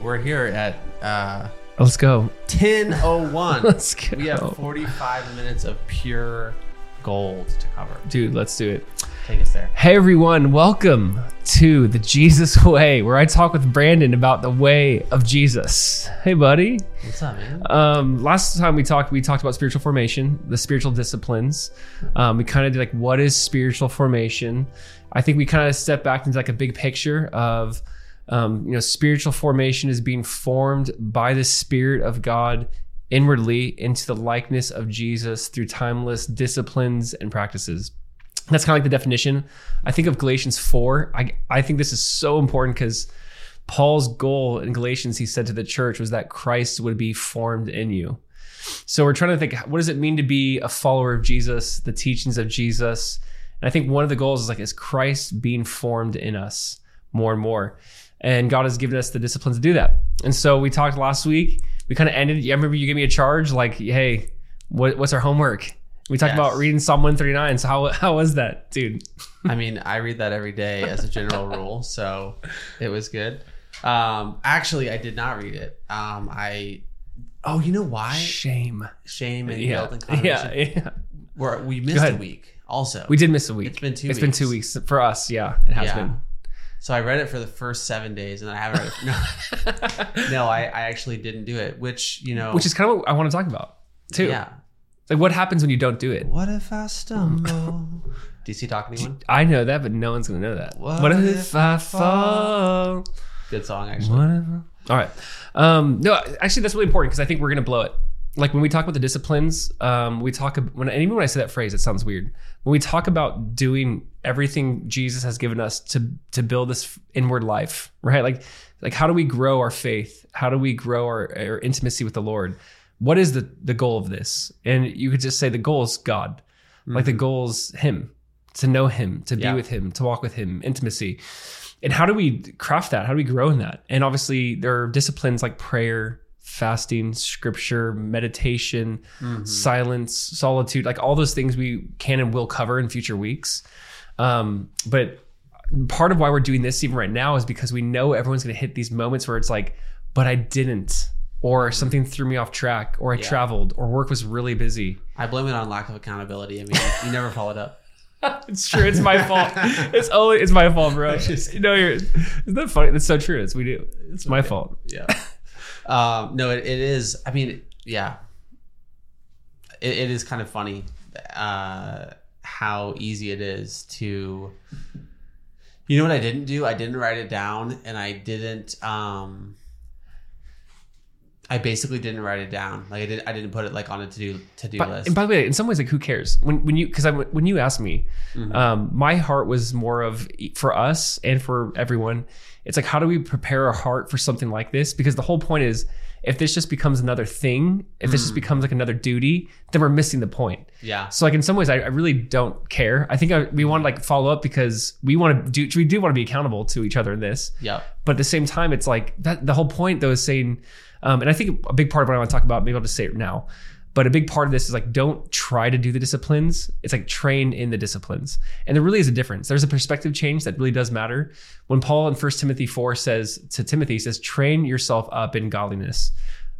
We're here at uh, Let's go. 10:01. Let's go. We have 45 minutes of pure gold to cover. Dude, let's do it. Take us there. Hey everyone, welcome to the Jesus Way, where I talk with Brandon about the way of Jesus. Hey buddy. What's up, man? Um, last time we talked, we talked about spiritual formation, the spiritual disciplines. Um, we kind of did like what is spiritual formation. I think we kind of stepped back into like a big picture of, um, you know, spiritual formation is being formed by the Spirit of God inwardly into the likeness of Jesus through timeless disciplines and practices. That's kind of like the definition. I think of Galatians 4. I, I think this is so important because Paul's goal in Galatians, he said to the church, was that Christ would be formed in you. So we're trying to think, what does it mean to be a follower of Jesus, the teachings of Jesus? And I think one of the goals is like, is Christ being formed in us more and more? And God has given us the disciplines to do that. And so we talked last week. We kind of ended. I remember you gave me a charge like, hey, what, what's our homework? We talked Yes. about reading Psalm 139. So how, how was that, dude? I mean, I read that every day as a general rule, so it was good. Um, actually, I did not read it. Um, I. Oh, you know why? Shame. Shame and Yeah. guilt and condemnation. Yeah. Yeah. We're, we missed a week. Also, We did miss a week. It's been two It's been weeks. two weeks for us. Yeah, it has Yeah. been. So I read it for the first seven days, and I haven't read it. No, no I, I actually didn't do it. Which you know, Which is kind of what I want to talk about too. yeah. Like what happens when you don't do it? What if I stumble? Do you see talk anyone? I know that, but no one's gonna know that. What What, if, if I fall? Good song actually. What if I- All right. Um, no, actually, that's really important because I think we're gonna blow it. Like when we talk about the disciplines, um, we talk when and even when I say that phrase, it sounds weird. When we talk about doing everything Jesus has given us to to build this inward life, right? Like like how do we grow our faith? How do we grow our, our intimacy with the Lord? What is the the goal of this? And you could just say the goal is God. Like the mm-hmm. goal is Him, to know Him, to be with Him, to walk with Him, intimacy. And how do we craft that? How do we grow in that? And obviously, there are disciplines like prayer, fasting, scripture, meditation, mm-hmm. silence, solitude, like all those things we can and will cover in future weeks. Um, but part of why we're doing this even right now is because we know everyone's going to hit these moments where it's like, but I didn't, or something threw me off track, or I Yeah. traveled, or work was really busy. I blame it on lack of accountability. I mean, you never followed up. it's true. It's my fault. It's only it's my fault, bro. no, you're. Isn't that funny? That's so true. It's we do. It's my fault. Yeah. um, no, it, it is. I mean, yeah. It, it is kind of funny uh, how easy it is to. You know what I didn't do? I didn't write it down, and I didn't. Um, I basically didn't write it down. Like I didn't I didn't put it like on a to do to do But, list. and by the way, in some ways, like who cares when when you because I when you asked me, um, my heart was more of for us and for everyone. It's like how do we prepare our heart for something like this? Because the whole point is, if this just becomes another thing, if this just becomes like another duty, then we're missing the point. yeah. So like in some ways, I, I really don't care. I think I, we want to like follow up because we want to do we do want to be accountable to each other in this. Yeah. But at the same time, it's like that. The whole point, though, is saying, um, and I think a big part of what I want to talk about, maybe I'll just say it now. But a big part of this is like, don't try to do the disciplines. It's like train in the disciplines, and there really is a difference. There's a perspective change that really does matter. When Paul in 1 Timothy four says to Timothy, he says, "Train yourself up in godliness."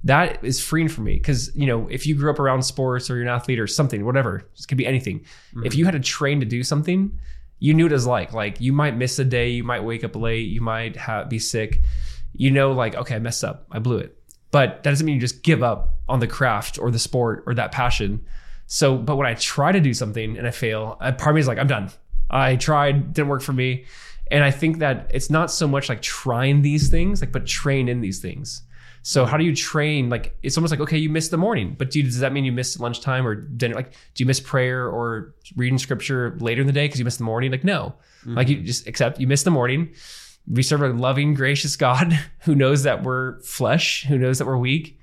That is freeing for me because you know if you grew up around sports or you're an athlete or something, whatever, it could be anything. If mm-hmm. you had to train to do something, you knew what it was like. Like you might miss a day, you might wake up late, you might have, be sick. You know, like okay, I messed up, I blew it. But that doesn't mean you just give up on the craft or the sport or that passion. So, but when I try to do something and I fail, part of me is like, I'm done. I tried, didn't work for me. And I think that it's not so much like trying these things, like, but train in these things. So how do you train? Like it's almost like okay, you missed the morning, but do you, does that mean you missed lunchtime or dinner? Like do you miss prayer or reading scripture later in the day because you missed the morning? Like no, mm-hmm. like you just accept you missed the morning. We serve a loving, gracious God who knows that we're flesh, who knows that we're weak,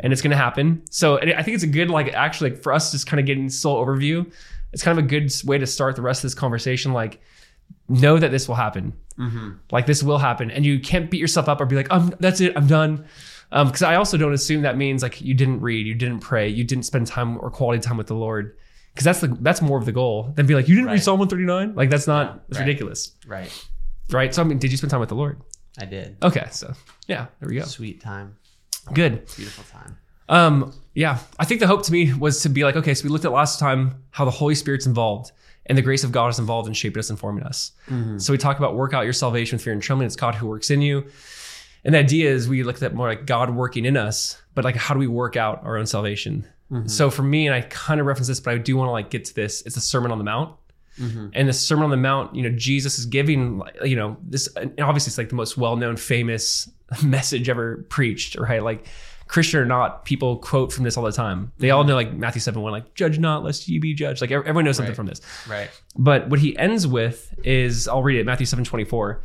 and it's going to happen. So I think it's a good like actually like for us just kind of getting soul overview. It's kind of a good way to start the rest of this conversation. Like know that this will happen. Like this will happen, and you can't beat yourself up or be like, "Um, that's it, I'm done." Because I also don't assume that means like you didn't read, you didn't pray, you didn't spend time or quality time with the Lord. Because that's the that's more of the goal than be like, you didn't read Psalm 139. Like that's not that's right. ridiculous, Right. right? So I mean, did you spend time with the Lord? I did. Okay, so yeah, there we go. Sweet time. Good. Beautiful time. Um, yeah, I think the hope to me was to be like, okay, so we looked at last time how the Holy Spirit's involved and the grace of God is involved in shaping us and forming us. Mm-hmm. So we talk about work out your salvation with fear and trembling. It's God who works in you. And the idea is we looked at more like God working in us, but like how do we work out our own salvation? Mm-hmm. So for me, and I kind of reference this, but I do want to like get to this. It's the Sermon on the Mount. Mm-hmm. And the Sermon on the Mount, you know, Jesus is giving, you know, this, and obviously it's like the most well known, famous message ever preached, right? Like, Christian or not, people quote from this all the time. They all know, like, Matthew 7 1, like, judge not, lest ye be judged. Like, everyone knows something Right. from this. Right. But what he ends with is, I'll read it, Matthew 7 24.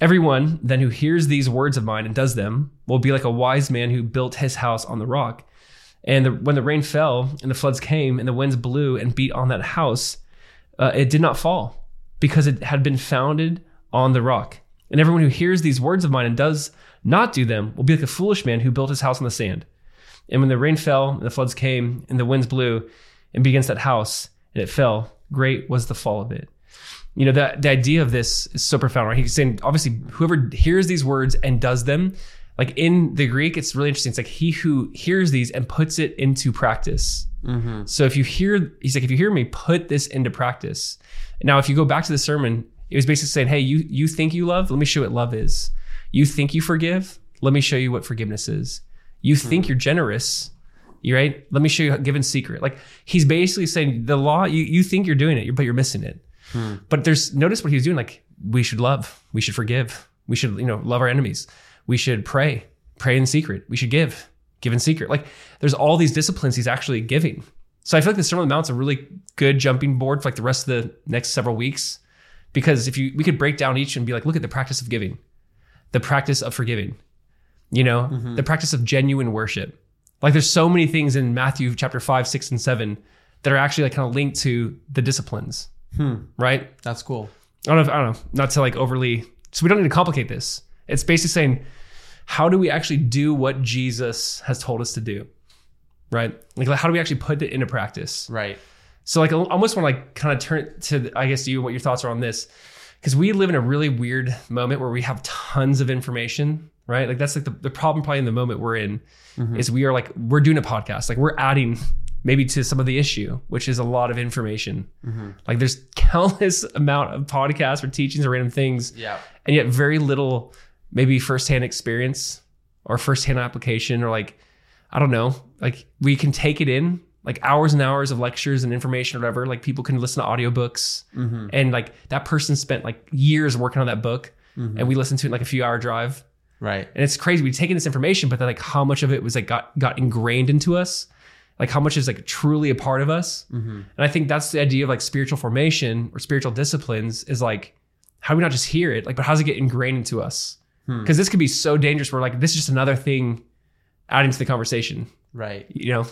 Everyone then who hears these words of mine and does them will be like a wise man who built his house on the rock. And the, when the rain fell and the floods came and the winds blew and beat on that house, uh, it did not fall because it had been founded on the rock. And everyone who hears these words of mine and does not do them will be like a foolish man who built his house on the sand. And when the rain fell and the floods came and the winds blew and beat against that house and it fell, great was the fall of it. You know, the, the idea of this is so profound, right? He's saying, obviously, whoever hears these words and does them, like in the Greek, it's really interesting. It's like he who hears these and puts it into practice. Mm-hmm. So if you hear, he's like, if you hear me, put this into practice. Now, if you go back to the sermon, it was basically saying, hey, you you think you love? Let me show you what love is. You think you forgive? Let me show you what forgiveness is. You hmm. think you're generous? You right? Let me show you how give in secret. Like he's basically saying the law. You you think you're doing it, but you're missing it. Hmm. But there's notice what he was doing. Like we should love, we should forgive, we should you know love our enemies, we should pray, pray in secret, we should give, give in secret. Like there's all these disciplines he's actually giving. So I feel like the Sermon on the Mount's a really good jumping board for like the rest of the next several weeks, because if you we could break down each and be like, look at the practice of giving, the practice of forgiving, you know, mm-hmm. the practice of genuine worship. Like there's so many things in Matthew chapter five, six, and seven that are actually like kind of linked to the disciplines, hmm. right? That's cool. I don't know. If, I don't know. Not to like overly. So we don't need to complicate this. It's basically saying, how do we actually do what Jesus has told us to do, right? Like, how do we actually put it into practice? Right. So like, I almost want to like kind of turn to, I guess, you what your thoughts are on this, because we live in a really weird moment where we have tons of information, right? Like that's like the, the problem probably in the moment we're in mm-hmm. is we are like we're doing a podcast, like we're adding maybe to some of the issue, which is a lot of information. Mm-hmm. Like there's countless amount of podcasts or teachings or random things, Yeah. and yet very little maybe firsthand experience or firsthand application or like I don't know, like we can take it in like hours and hours of lectures and information or whatever. Like people can listen to audiobooks mm-hmm. and like that person spent like years working on that book mm-hmm. and we listened to it in like a few hour drive. Right. And it's crazy. We've taken this information, but then like how much of it was like got got ingrained into us, like how much is like truly a part of us. Mm-hmm. And I think that's the idea of like spiritual formation or spiritual disciplines is like how do we not just hear it, like, but how does it get ingrained into us? Hmm. Because this could be so dangerous. Where like this is just another thing adding to the conversation. Right. You know,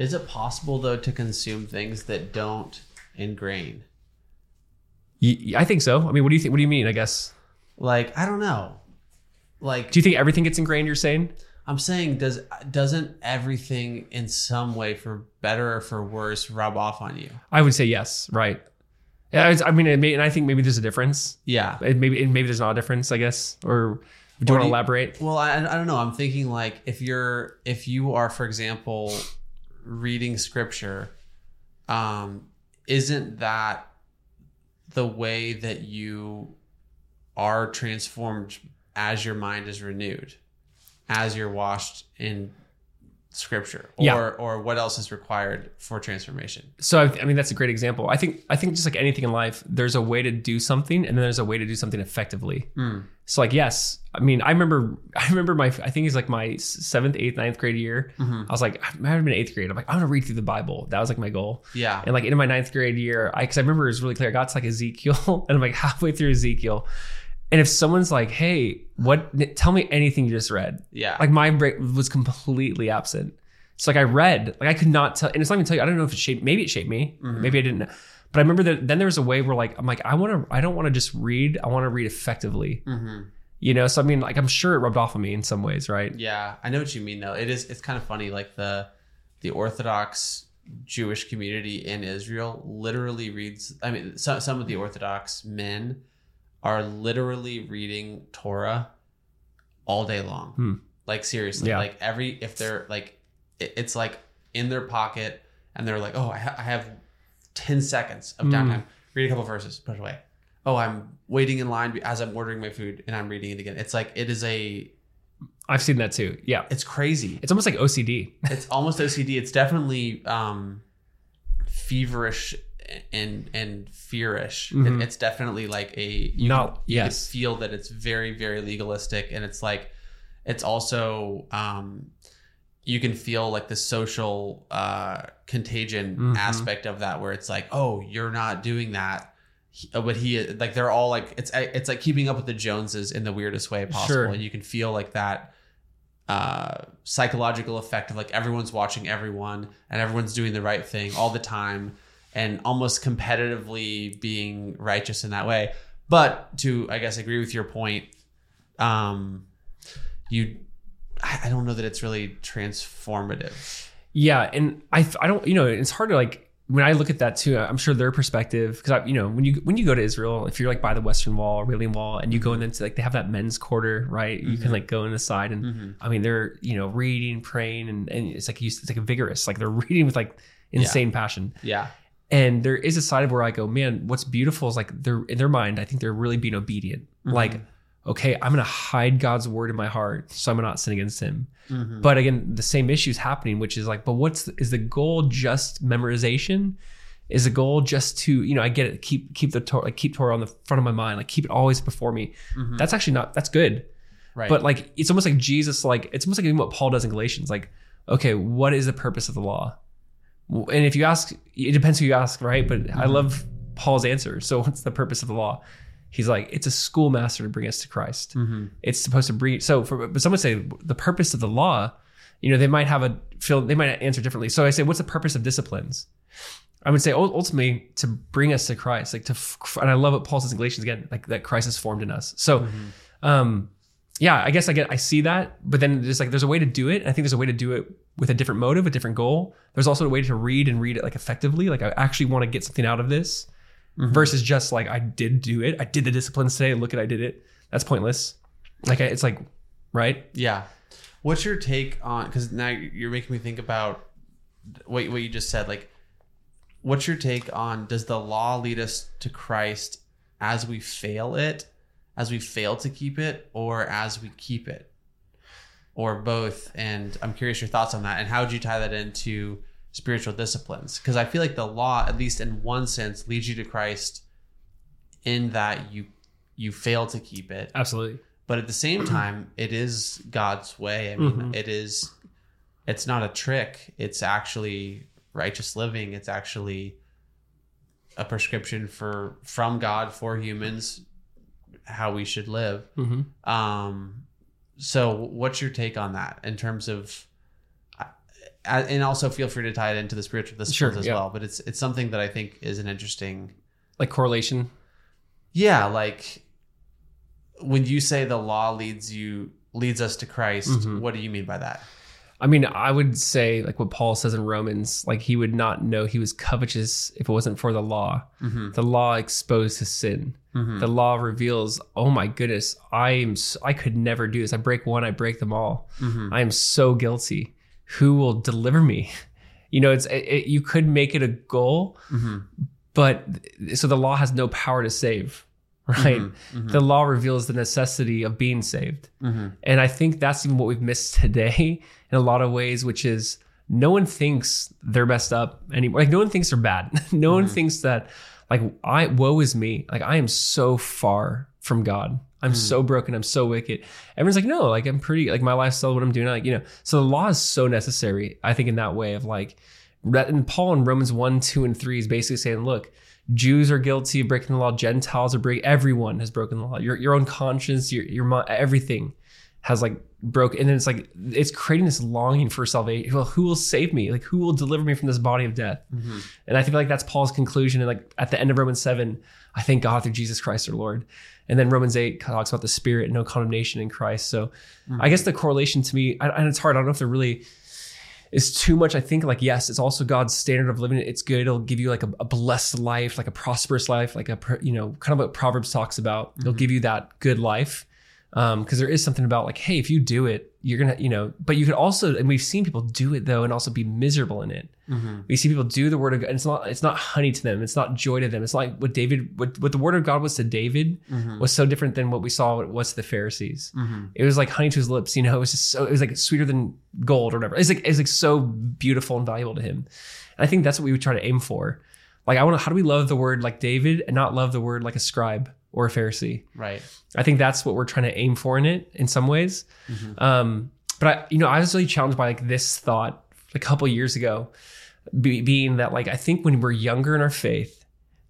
Is it possible though to consume things that don't ingrain? Y- I think so. I mean, what do you think? What do you mean? I guess. Like I don't know. Like Do you think everything gets ingrained? You're saying? I'm saying, does doesn't everything in some way, for better or for worse, rub off on you? I would say yes. Right. Yeah. I mean, it may, and I think maybe there's a difference. Yeah. It maybe maybe there's not a difference. I guess. Or do you want to elaborate? Well, I, I don't know. I'm thinking like if you're if you are, for example, reading scripture, um, isn't that the way that you are transformed as your mind is renewed, as you're washed in scripture, or Yeah. or what else is required for transformation? so I, I mean that's a great example. I think I think just like anything in life, there's a way to do something, and then there's a way to do something effectively. Hmm. So like yes, I mean I remember I remember my I think it's like my seventh, eighth, ninth grade year. Mm-hmm. I was like I might have been eighth grade. I'm like I'm gonna read through the Bible. That was like my goal. Yeah, And like in my ninth grade year, I because I remember it was really clear. I got to like Ezekiel, and I'm like halfway through Ezekiel, and if someone's like, "Hey, what? Tell me anything you just read," yeah, like my brain was completely absent. It's like I read, like I could not tell, and it's not even tell you. I don't know if it shaped. Maybe it shaped me. Maybe I didn't. But I remember that then there was a way where like I'm like I want to. I don't want to just read. I want to read effectively. hmm You know. So I mean, like I'm sure it rubbed off on me in some ways, right? Yeah, I know what you mean though. It is it's kind of funny like the the Orthodox Jewish community in Israel literally reads I mean some some of the Orthodox men are literally reading Torah all day long. Hmm. Like seriously, Yeah. like every if they're like, it, it's like in their pocket, and they're like, oh, I, ha- I have ten seconds of Hmm. downtime. Read a couple verses, put it away. Oh, I'm waiting in line as I'm ordering my food, and I'm reading it again. It's like it is a, I've seen that too. Yeah. it's crazy. It's almost like OCD. It's almost OCD. It's definitely um, feverish and and fearish. Mhm. It, it's definitely like a you Not- can, you yes. can feel that it's very very legalistic, and it's like it's also um, you can feel like the social uh, contagion Mhm. aspect of that, where it's like, oh, you're not doing that. He- uh, But he like they're all like it's it's like keeping up with the Joneses in the weirdest way possible, Sure. and you can feel like that uh, psychological effect of like everyone's watching everyone and everyone's doing the right thing all the time and almost competitively being righteous in that way. But to, I guess, agree with your point, um, you, I I don't know that it's really transformative. Yeah, and I I don't you know it's hard to like when I look at that too. I'm sure their perspective because I you know when you when you go to Israel, if you're like by the Western Wall, Wailing Wall, and you go in into like they have that men's quarter, right? You can like go in the side and Mhm. I mean they're you know reading, praying, and, and it's like you- it's like a vigorous like they're reading with like insane passion. Yeah. And there is a side of where I go, man, what's beautiful is like they're in their mind. I think they're really being obedient. Like, okay, I'm gonna hide God's word in my heart, so I'm not sin against Him. Mhm. But again, the same issue is happening, which is like, but what's is the goal? Just memorization? Is the goal just to you know? I get it. Keep keep the Torah, like keep Torah on the front of my mind, like keep it always before me. Mhm. That's actually not. That's good. right. But like, it's almost like Jesus. Like it's almost like even what Paul does in Galatians. Like, okay, what is the purpose of the law? And if you ask, it depends who you ask, right? But I love Paul's answer. So what's the purpose of the law? He's like, it's a schoolmaster to bring us to Christ Mhm. it's supposed to bring. So, for, but some would say the purpose of the law, you know, they might have a feel, they might answer differently. So I say, what's the purpose of disciplines? I would say ultimately to bring us to Christ, like to, and I love what Paul says in Galatians again, like that Christ is formed in us. So, um, yeah, I guess I get, I see that, but then there's like, there's a way to do it. I think there's a way to do it with a different motive, a different goal. There's also a way to read and read it like effectively. Like I actually want to get something out of this mm-hmm. versus just like, I did do it. I did the disciplines today. Look at, I did it. That's pointless. Like I- it's like, right? Yeah. What's your take on? Because now you're making me think about what what you just said. Like, what's your take on? Does the law lead us to Christ as we fail it, as we fail to keep it, or as we keep it, or both? And I'm curious your thoughts on that. And how would you tie that into spiritual disciplines? Because I feel like the law, at least in one sense, leads you to Christ in that you you fail to keep it Absolutely. but at the same time it is god's way i mean Mhm. it is it's not a trick it's actually righteous living it's actually a prescription for from god for humans how we should live hmm um so what's your take on that in terms of and also feel free to tie it into the spiritual disciplines Sure, as yeah. well but it's it's something that i think is an interesting Like correlation. yeah like when you say the law leads you leads us to christ Mhm. what do you mean by that I mean, I would say like what Paul says in Romans, like he would not know he was covetous if it wasn't for the law. mm-hmm. The law exposed his sin. The law reveals, oh my goodness, I am s- I could never do this. I break one, I break them all. Mm-hmm. I am so guilty. Who will deliver me? You know, it's it, it- you could make it a goal, Mm-hmm. but so the law has no power to save, right? Mm-hmm. The law reveals the necessity of being saved. Mm-hmm. And I think that's even what we've missed today in a lot of ways, which is no one thinks they're messed up anymore. Like no one thinks they're bad. no one thinks that like I woe is me. Like I am so far from God. I'm hmm. so broken. I'm so wicked. Everyone's like, no, like I'm pretty like my lifestyle, what I'm doing, like, you know. So the law is so necessary, I think, in that way of like and Paul in Romans 1, 2, and 3 is basically saying, look, Jews are guilty of breaking the law, Gentiles are breaking everyone has broken the law. Your your own conscience, your your everything has like broke and then it's like it's creating this longing for salvation. Well who will save me? Like who will deliver me from this body of death? Mm-hmm. and i feel like that's paul's conclusion and like at the end of romans 7 i thank god through jesus christ our lord. And then romans 8 talks about the spirit and no condemnation in christ. So i guess the correlation to me and it's hard i don't know if there really is too much i think like yes it's also god's standard of living. It's good. It'll give you like a, a blessed life like a prosperous life like a you know kind of what proverbs talks about. It'll give you that good life Um, because there is something about like, hey, if you do it, you're gonna, you know, but you could also, and we've seen people do it though, and also be miserable in it. Mm-hmm. We see people do the word of God, and it's not, it's not honey to them, it's not joy to them. It's like what David, what, what the word of God was to David Mm-hmm. was so different than what we saw it was to the Pharisees. Mm-hmm. It was like honey to his lips, you know. It was just so, it was like sweeter than gold or whatever. It's like it's like so beautiful and valuable to him. And I think that's what we would try to aim for. Like, I want to, how do we love the word like David and not love the word like a scribe or a Pharisee? Right. I think that's what we're trying to aim for in it in some ways. Um, but I, you know, I was really challenged by like this thought a couple years ago, be, being that like I think when we're younger in our faith,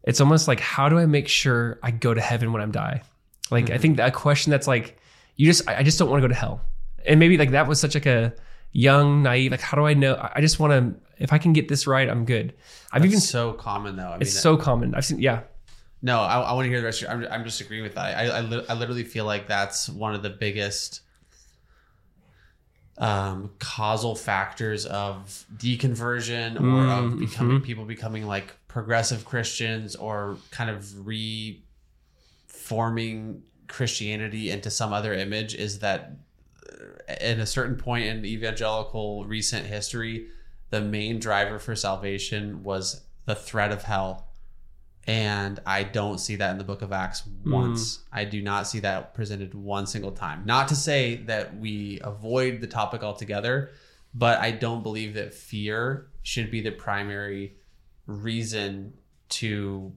it's almost like how do I make sure I go to heaven when I'm die? Like I think that question that's like you just I I just don't want to go to hell, and maybe like that was such like a young naive like how do I know? I I just want to if I can get this right, I'm good. I've even so common though. I mean, it's so common. I've seen yeah. No, I, I want to hear the rest. Of your, I'm, I'm just agreeing with that. I, I, li- I literally feel like that's one of the biggest um, causal factors of deconversion or of becoming people becoming like progressive Christians or kind of reforming Christianity into some other image is that uh, at a certain point in evangelical recent history, the main driver for salvation was the threat of hell. And I don't see that in the book of Acts hmm. once. I do not see that presented one single time. Not to say that we avoid the topic altogether, but I don't believe that fear should be the primary reason to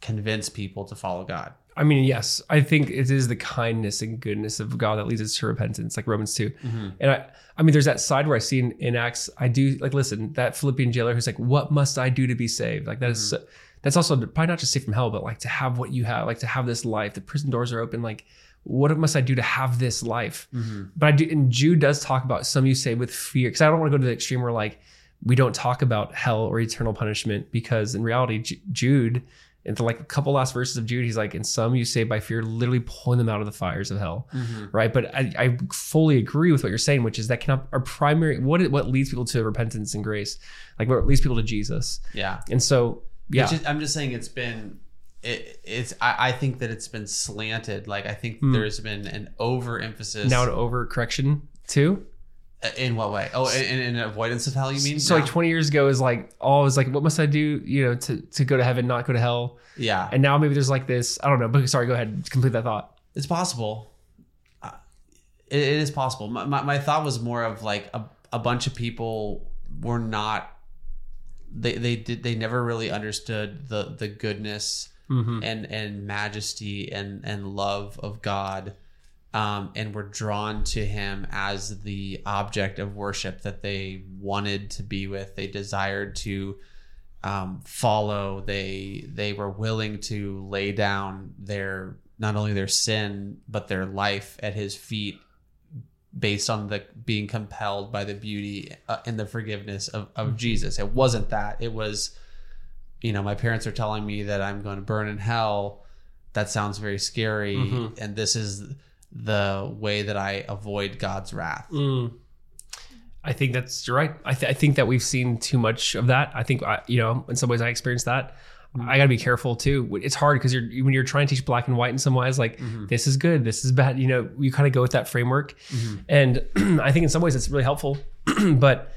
convince people to follow God. I mean, yes, I think it is the kindness and goodness of God that leads us to repentance, like Romans 2. Mm-hmm. And I, I mean, there's that side where I see in, in Acts, I do like, listen, that Philippian jailer who's like, what must I do to be saved? Like, that is mm-hmm. so, that's also probably not just saved from hell, but like to have what you have, like to have this life. The prison doors are open. Like, what must I do to have this life? Mm-hmm. But I do, and Jude does talk about some you say with fear, because I don't want to go to the extreme where like we don't talk about hell or eternal punishment, because in reality, Ju- Jude, in the like a couple last verses of Jude, he's like, and some you say by fear, literally pulling them out of the fires of hell, mm-hmm. right? But I, I fully agree with what you're saying, which is that cannot our primary what what leads people to repentance and grace, like what leads people to Jesus, Yeah. and so yeah, just, I'm just saying it's been it, it's I, I think that it's been slanted. Like I think there's been an overemphasis. Now an overcorrection too. in what way? Oh, in, in avoidance of hell, you mean? So like 20 years ago is like always like what must I do, you know, to to go to heaven, not go to hell. yeah, And now maybe there's like this, I don't know, but sorry, go ahead, complete that thought. it's possible. Uh, It, it is possible. My, my, my thought was more of like a, a bunch of people were not. They they did they never really understood the the goodness and and majesty and and love of God, um, and were drawn to Him as the object of worship that they wanted to be with. They desired to um, follow. They they were willing to lay down their not only their sin but their life at His feet, based on the being compelled by the beauty uh, and the forgiveness of, of mm-hmm. Jesus. It wasn't that. It was, you know, my parents are telling me that I'm going to burn in hell. That sounds very scary, mm-hmm. and this is the way that I avoid God's wrath. Mm. I think that's you're right. I, th- I think that we've seen too much of that. I think I, you know, in some ways, I experienced that. Mm-hmm. I got to be careful too. It's hard because you're when you're trying to teach black and white in some ways, like mm-hmm. this is good, this is bad. You know, you kind of go with that framework, mm-hmm. and I think in some ways it's really helpful. but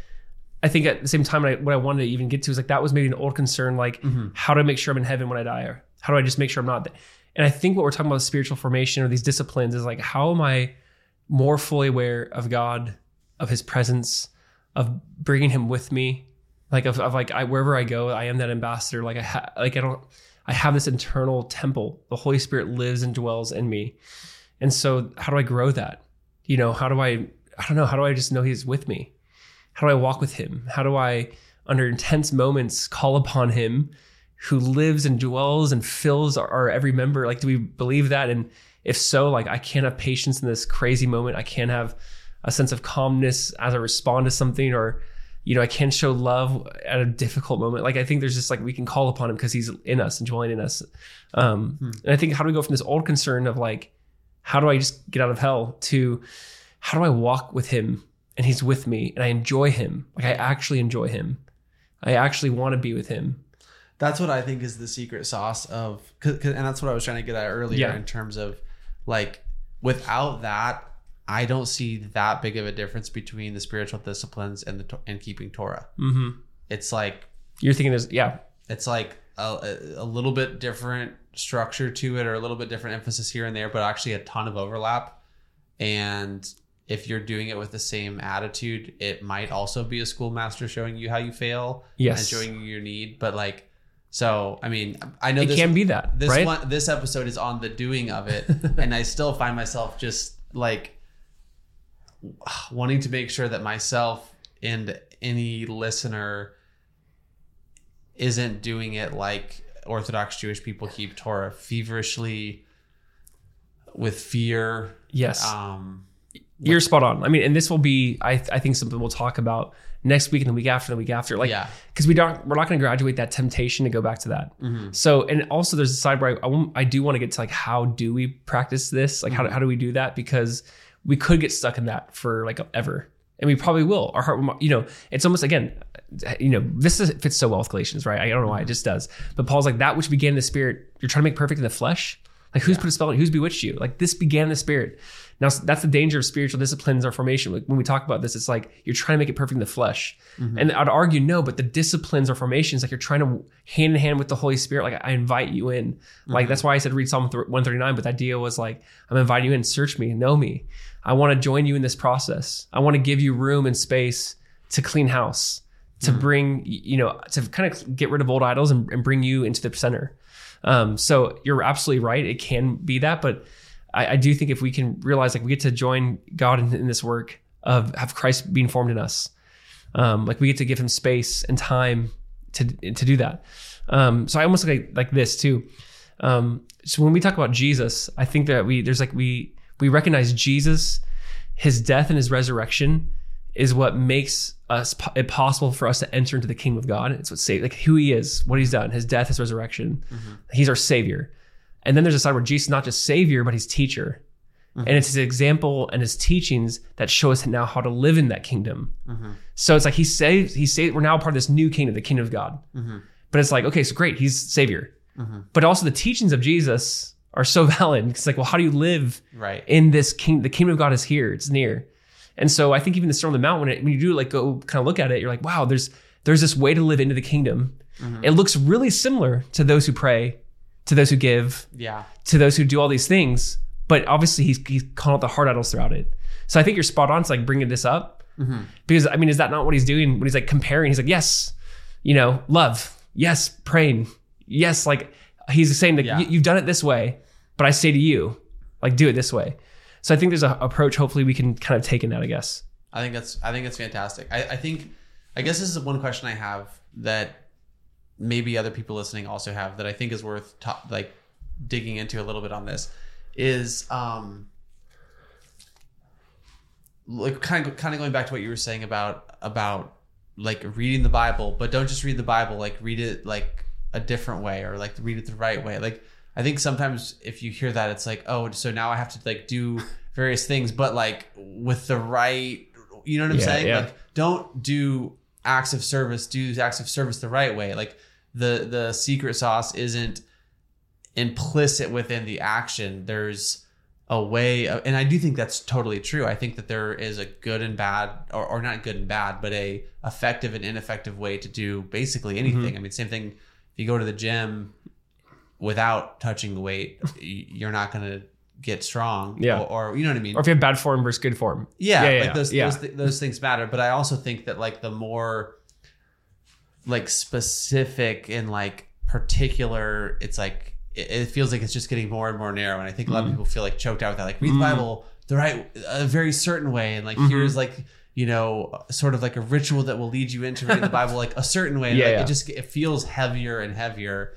I think at the same time, what I, what I wanted to even get to is like that was maybe an old concern, like how do I make sure I'm in heaven when I die, or how do I just make sure I'm not? And I think what we're talking about spiritual formation or these disciplines is like how am I more fully aware of God, of His presence, of bringing Him with me, like of, of like I wherever I go, I am that ambassador. Like I ha- like I don't I have this internal temple. The Holy Spirit lives and dwells in me, and so how do I grow that? You know, how do I I don't know how do I just know He's with me? How do I walk with Him? How do I under intense moments call upon Him? who lives and dwells and fills our, our every member like do we believe that and if so like i can't have patience in this crazy moment i can't have a sense of calmness as i respond to something or you know i can't show love at a difficult moment. Like i think there's just like we can call upon him because he's in us and dwelling in us. Um and i think how do we go from this old concern of like how do i just get out of hell to how do i walk with him and he's with me and i enjoy him? Like i actually enjoy him. I actually want to be with him. That's what I think is the secret sauce of, cause, 'cause- and that's what I was trying to get at earlier Yeah. in terms of like without that, I don't see that big of a difference between the spiritual disciplines and the and keeping Torah. hmm It's like You're thinking there's yeah, it's like a, a, a little bit different structure to it or a little bit different emphasis here and there but actually a ton of overlap and if you're doing it with the same attitude it might also be a schoolmaster showing you how you fail Yes. and showing you your need but like so i mean i know it this can be that, this right? one this episode is on the doing of it and i still find myself just like wanting to make sure that myself and any listener isn't doing it like orthodox jewish people keep torah feverishly with fear yes. um You're spot on. I mean, and this will be, I, I think, something we'll talk about next week and the week after, the week after. Like, Yeah. because we don't, we're not going to graduate that temptation to go back to that. So, and also there's a side where I, I, I do want to get to like, how do we practice this? Like, how, how do we do that? Because we could get stuck in that for like ever. And we probably will. Our heart, you know, it's almost again, you know, this is, fits so well with Galatians, right? I don't know why it just does. But Paul's like, that which began in the spirit, you're trying to make perfect in the flesh. Like, who's put a spell on you? Who's bewitched you? Like, this began in the spirit. Now, that's the danger of spiritual disciplines or formation. Like, when we talk about this, it's like you're trying to make it perfect in the flesh. Mm-hmm. And I'd argue, no, but the disciplines or formations, like you're trying to hand in hand with the Holy Spirit. Like, I invite you in. Like, mm-hmm. that's why I said read Psalm 139. But the idea was like, I'm inviting you in, search me, know me. I want to join you in this process. I want to give you room and space to clean house, to bring, you know, to kind of get rid of old idols and, and bring you into the center. Um, so you're absolutely right. It can be that, but I, I do think if we can realize like we get to join God in, in this work of have Christ being formed in us, um, like we get to give him space and time to to do that. Um, so I almost like like this too. Um, so when we talk about Jesus, I think that we there's like we we recognize Jesus, his death and his resurrection is what makes us it possible for us to enter into the kingdom of God. It's what save like who he is, what he's done, his death, his resurrection. Mm-hmm. He's our savior. And then there's a side where Jesus is not just savior, but he's teacher. Mm-hmm. And it's his example and his teachings that show us now how to live in that kingdom. Mm-hmm. So it's like he saves, he saved, we're now part of this new kingdom, the kingdom of God. But it's like, okay, so great, he's savior. But also the teachings of Jesus are so valid. It's like, well, how do you live right in this king? The kingdom of God is here, it's near. And so I think even the Sermon on the Mount, when, it, when you do like go kind of look at it, you're like, wow, there's there's this way to live into the kingdom. Mm-hmm. It looks really similar to those who pray, to those who give, yeah to those who do all these things. But obviously, he's he's calling out the hard idols throughout it. So I think you're spot on to like bringing this up mm-hmm. because I mean, is that not what he's doing when he's like comparing? He's like, yes, you know, love, yes, praying, yes, like he's saying that Yeah. you've done it this way, but I say to you, like do it this way. So I think there's a approach. Hopefully, we can kind of take in that. I guess. I think that's I think that's fantastic. I, I think I guess this is one question I have that maybe other people listening also have that I think is worth like digging into a little bit on this is um like kind of kind of going back to what you were saying about about like reading the Bible, but don't just read the Bible, like read it like a different way or like read it the right way. Like I think sometimes if you hear that, it's like, oh, so now I have to like do various things, but like with the right, you know what I'm Yeah, saying? yeah. Like don't do acts of service, do acts of service the right way. Like the the secret sauce isn't implicit within the action. There's a way of, and I do think that's totally true. I think that there is a good and bad, or, or not good and bad, but a effective and ineffective way to do basically anything. Mm-hmm. I mean, same thing. If you go to the gym without touching the weight, you're not going to get strong. Yeah. Or, or you know what I mean? Or if you have bad form versus good form. yeah, yeah, like yeah, those yeah. those, th- those things matter but i also think that like the more like specific and like particular it's like it, it feels like it's just getting more and more narrow and i think a lot Mm. of people feel like choked out with that like read the bible the right a very certain way and like Mm-hmm. here's like you know sort of like a ritual that will lead you into reading the bible like a certain way Yeah, like yeah. it just it feels heavier and heavier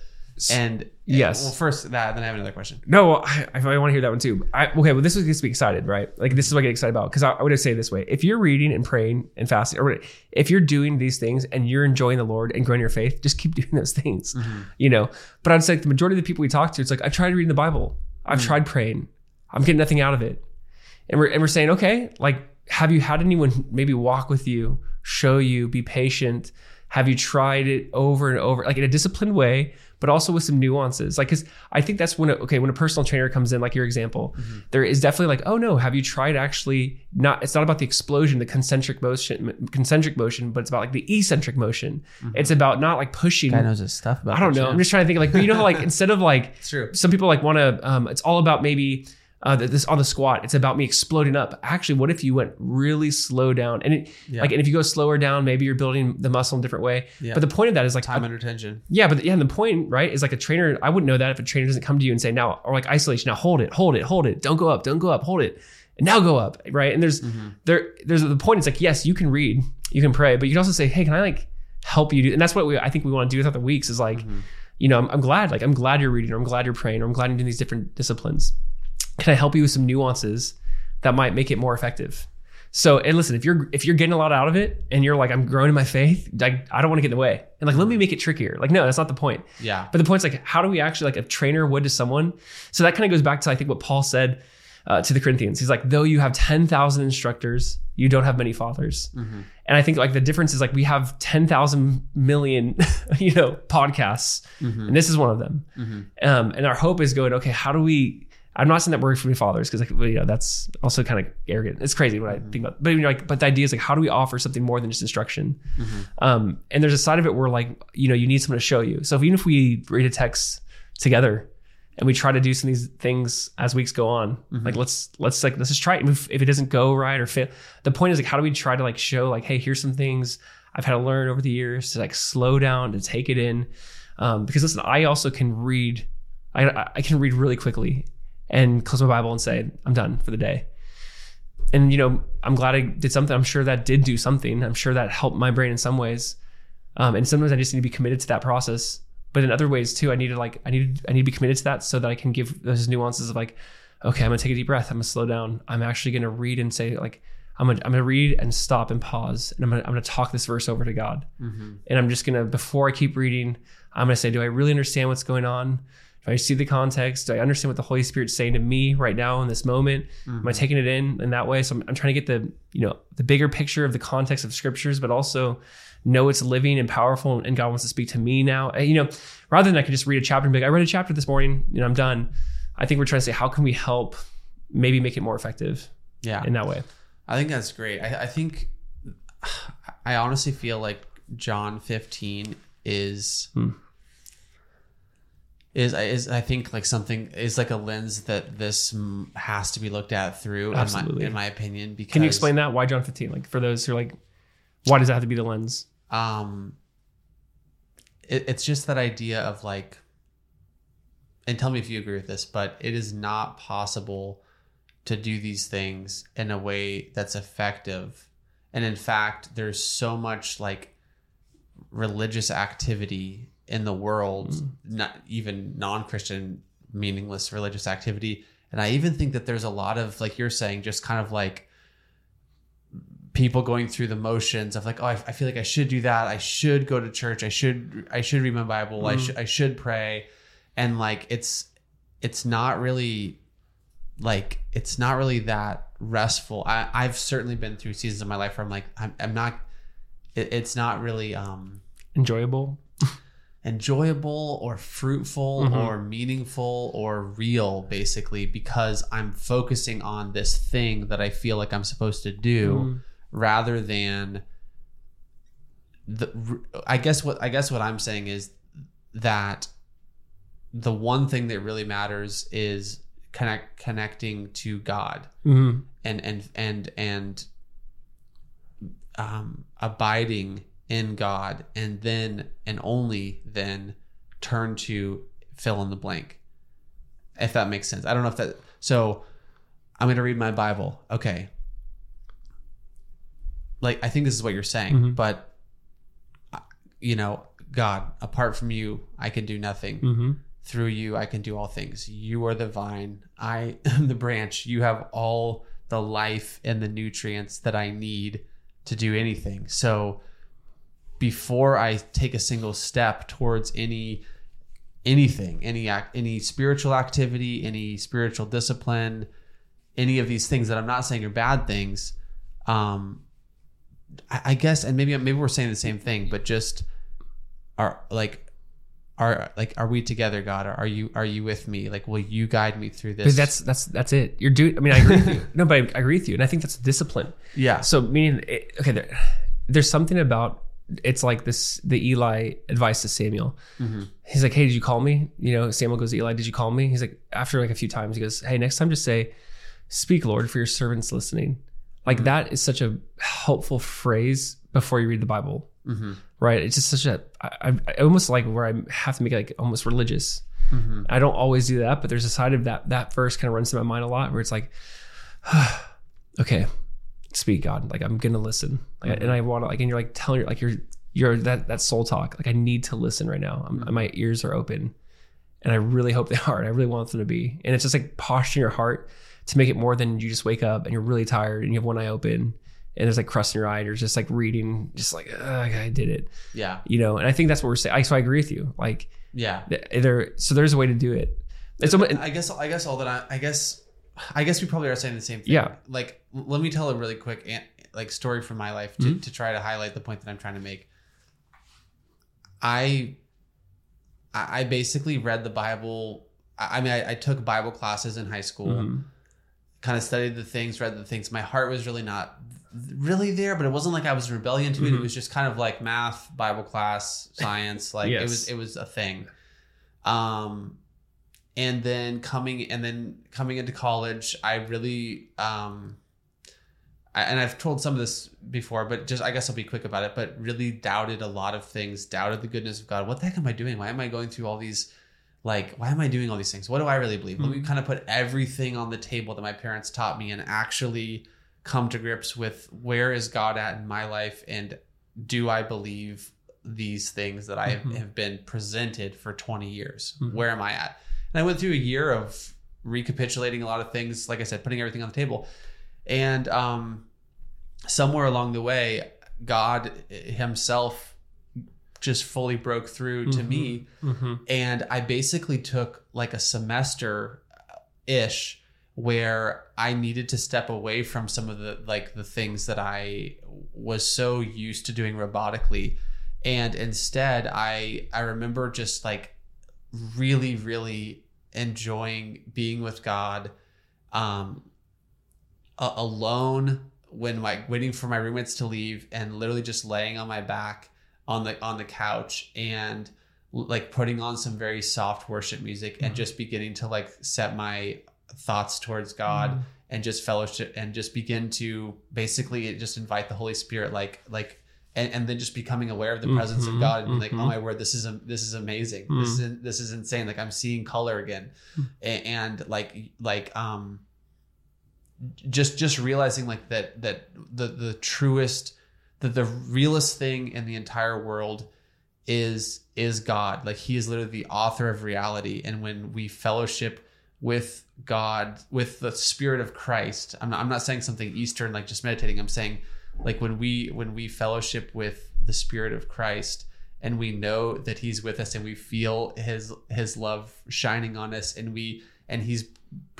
and Yes. well first that then i have another question. No, I, I want to hear that one too. I, okay, well, this is gets me excited, right? Like this is what I get excited about because I, I would say this way: if you're reading and praying and fasting, or if you're doing these things and you're enjoying the Lord and growing your faith, just keep doing those things, mm-hmm. you know. But I'd say like the majority of the people we talk to, it's like I've tried reading the Bible, I've mm. tried praying, I'm getting nothing out of it, and we're and we're saying, okay, like have you had anyone maybe walk with you, show you, be patient, Have you tried it over and over, like in a disciplined way, but also with some nuances? Like, because I think that's when, a, okay, when a personal trainer comes in, like your example, there is definitely like, oh no, have you tried actually not? It's not about the explosion, the concentric motion, concentric motion, but it's about like the eccentric motion. It's about not like pushing. Guy knows his stuff about. I don't know. shit. I'm just trying to think like, but you know how like instead of like It's true. some people like want to um it's all about maybe uh this on the squat it's about me exploding up actually what if you went really slow down and it Yeah. like and if you go slower down maybe you're building the muscle in a different way Yeah. but the point of that is like Time under tension. yeah but yeah and the point right is like a trainer i wouldn't know that if a trainer doesn't come to you and say now or like isolation now hold it hold it hold it don't go up don't go up hold it and now go up right and there's Mm-hmm. there there's the point it's like yes you can read you can pray but you can also say hey can i like help you do and that's what we i think we want to do throughout the weeks is like Mm-hmm. you know I'm, I'm glad like i'm glad you're reading or i'm glad you're praying or i'm glad you're doing these different disciplines can i help you with some nuances that might make it more effective so and listen if you're if you're getting a lot out of it and you're like i'm growing in my faith like i don't want to get in the way and like let me make it trickier like no that's not the point Yeah. but the point's like, how do we actually like a trainer would to someone? So that kind of goes back to I think what Paul said uh, to the Corinthians. He's like, though you have ten thousand instructors, you don't have many fathers. Mm-hmm. And I think like the difference is like we have ten thousand million, you know, podcasts, Mm-hmm. and this is one of them. Um, and our hope is going, okay, how do we? I'm not saying that we're from fathers because like you know that's also kind of arrogant. It's crazy when I Mm-hmm. think about, but you're like, but the idea is like, how do we offer something more than just instruction? Mm-hmm. Um, and there's a side of it where like you know you need someone to show you. So if, even if we read a text together and we try to do some of these things as weeks go on, like let's let's like let's just try it. If, if it doesn't go right or fail, the point is like how do we try to like show like hey here's some things I've had to learn over the years to like slow down to take it in. Um, because listen, I also can read, I I can read really quickly and close my Bible and say I'm done for the day. And you know i'm glad i did something. I'm sure that did do something. I'm sure that helped my brain in some ways. Um, and sometimes i just need to be committed to that process. But in other ways too i need to like i need i need to be committed to that so that i can give those nuances of like okay i'm gonna take a deep breath. I'm gonna slow down. I'm actually gonna read and say like i'm gonna, I'm gonna read and stop and pause and i'm gonna, I'm gonna talk this verse over to god. Mm-hmm. and i'm just gonna before i keep reading i'm gonna say do i really understand what's going on do I see the context? Do I understand what the Holy Spirit's saying to me right now in this moment? Am I taking it in in that way? So I'm, I'm trying to get the you know the bigger picture of the context of scriptures, but also know it's living and powerful, and God wants to speak to me now. You know, rather than I could just read a chapter and be like, I read a chapter this morning and I'm done. I think we're trying to say how can we help maybe make it more effective Yeah. in that way. I think that's great. I, I think I honestly feel like John 15 is Hmm. Is is I think like something is like a lens that this has to be looked at through in my, Absolutely. in my opinion because Can you explain that? Why John 15? Like for those who are like, why does that have to be the lens? um it, it's just that idea of like and tell me if you agree with this but it is not possible to do these things in a way that's effective and in fact there's so much like religious activity in the world not even non-christian meaningless religious activity. And i even think that there's a lot of like you're saying just kind of like people going through the motions of like oh I, I feel like i should do that. I should go to church. I should i should read my bible. I should i should pray. And like it's it's not really like it's not really that restful. I i've certainly been through seasons of my life where i'm like i'm, I'm not it, it's not really um Enjoyable. Enjoyable or fruitful Mhm. or meaningful or real basically because i'm focusing on this thing that i feel like i'm supposed to do Mm. rather than the i guess what i guess what i'm saying is that the one thing that really matters is connect connecting to god Mhm. and and and and um abiding in god and then and only then turn to fill in the blank if that makes sense i don't know if that so i'm going to read my bible okay like i think this is what you're saying Mhm. but uh, you know god apart from you i can do nothing Mhm. through you I can do all things. You are the vine, I am the branch. You have all the life and the nutrients that I need to do anything. So before I take a single step towards any anything, any act, any spiritual activity, any spiritual discipline, any of these things that I'm not saying are bad things, um I, I guess, and maybe maybe we're saying the same thing, but just are like. Are like are we together, God? Are you are you with me? Like, will you guide me through this? But that's that's that's it. You're doing. I mean, I agree with you. No, but I, I agree with you, and I think that's discipline. yeah. So meaning, it, okay, there, there's something about it's like this the Eli advice to Samuel. He's like, "Hey, did you call me?" You know, Samuel goes to Eli, "Did you call me?" He's like, after like a few times, he goes, "Hey, next time, just say, speak, Lord, for your servants listening." Like that is such a helpful phrase before you read the Bible, Mm-hmm. right? It's just such a I, I I almost like where I have to make it like almost religious. Mm-hmm. I don't always do that, but there's a side of that that verse kind of runs through my mind a lot where it's like, okay, speak God, like I'm gonna listen, like, mm-hmm. and I want to like, and you're like telling like you're you're that that soul talk, like I need to listen right now. I'm, mm-hmm. my ears are open, and I really hope they are. And I really want them to be, and it's just like posturing your heart to make it more than you just wake up and you're really tired and you have one eye open. And there's like crust in your eye, and you're just like reading, just like, I did it, Yeah. you know. And I think that's what we're saying. I, so I agree with you. Like, Yeah. there, so there's a way to do it. It's almost, I guess I guess all that I, I guess I guess we probably are saying the same thing. Yeah. Like let me tell a really quick like story from my life to, Mm-hmm. to try to highlight the point that I'm trying to make. I I basically read the Bible. I mean, I, I took Bible classes in high school, Mhm. kind of studied the things, read the things. My heart was really not really there, but it wasn't like I was in rebellion to it. It Mhm. was just kind of like math, Bible class, science. Like it was, it was a thing. Um, and then coming and then coming into college, I really, um, I, and I've told some of this before, but just I guess I'll be quick about it. But really doubted a lot of things. Doubted the goodness of God. What the heck am I doing? Why am I going through all these? Like, why am I doing all these things? What do I really believe? Let me kind of put everything on the table that my parents taught me and actually come to grips with where is God at in my life and do I believe these things that I Mhm. have been presented for 20 years? Mhm. Where am I at? And I went through a year of recapitulating a lot of things, like I said, putting everything on the table. And um, somewhere along the way, God Himself just fully broke through to Mhm. me Mhm. and I basically took like a semester ish where I needed to step away from some of the like the things that I was so used to doing robotically and instead I I remember just like really really enjoying being with God um a- alone when like waiting for my roommates to leave and literally just laying on my back on the on the couch and like putting on some very soft worship music and Mhm. just beginning to like set my thoughts towards God Mhm. and just fellowship and just begin to basically just invite the Holy Spirit like like and, and then just becoming aware of the presence of Mhm, God and being like oh my word this is a, this is amazing this is this is insane like I'm seeing color again A- and, like like um just just realizing like that that the the truest that the realest thing in the entire world is is God. Like he is literally the author of reality. And when we fellowship with God, with the spirit of Christ, I'm not, I'm not saying something Eastern, like just meditating. I'm saying like when we when we fellowship with the spirit of Christ and we know that he's with us and we feel his his love shining on us and we and he's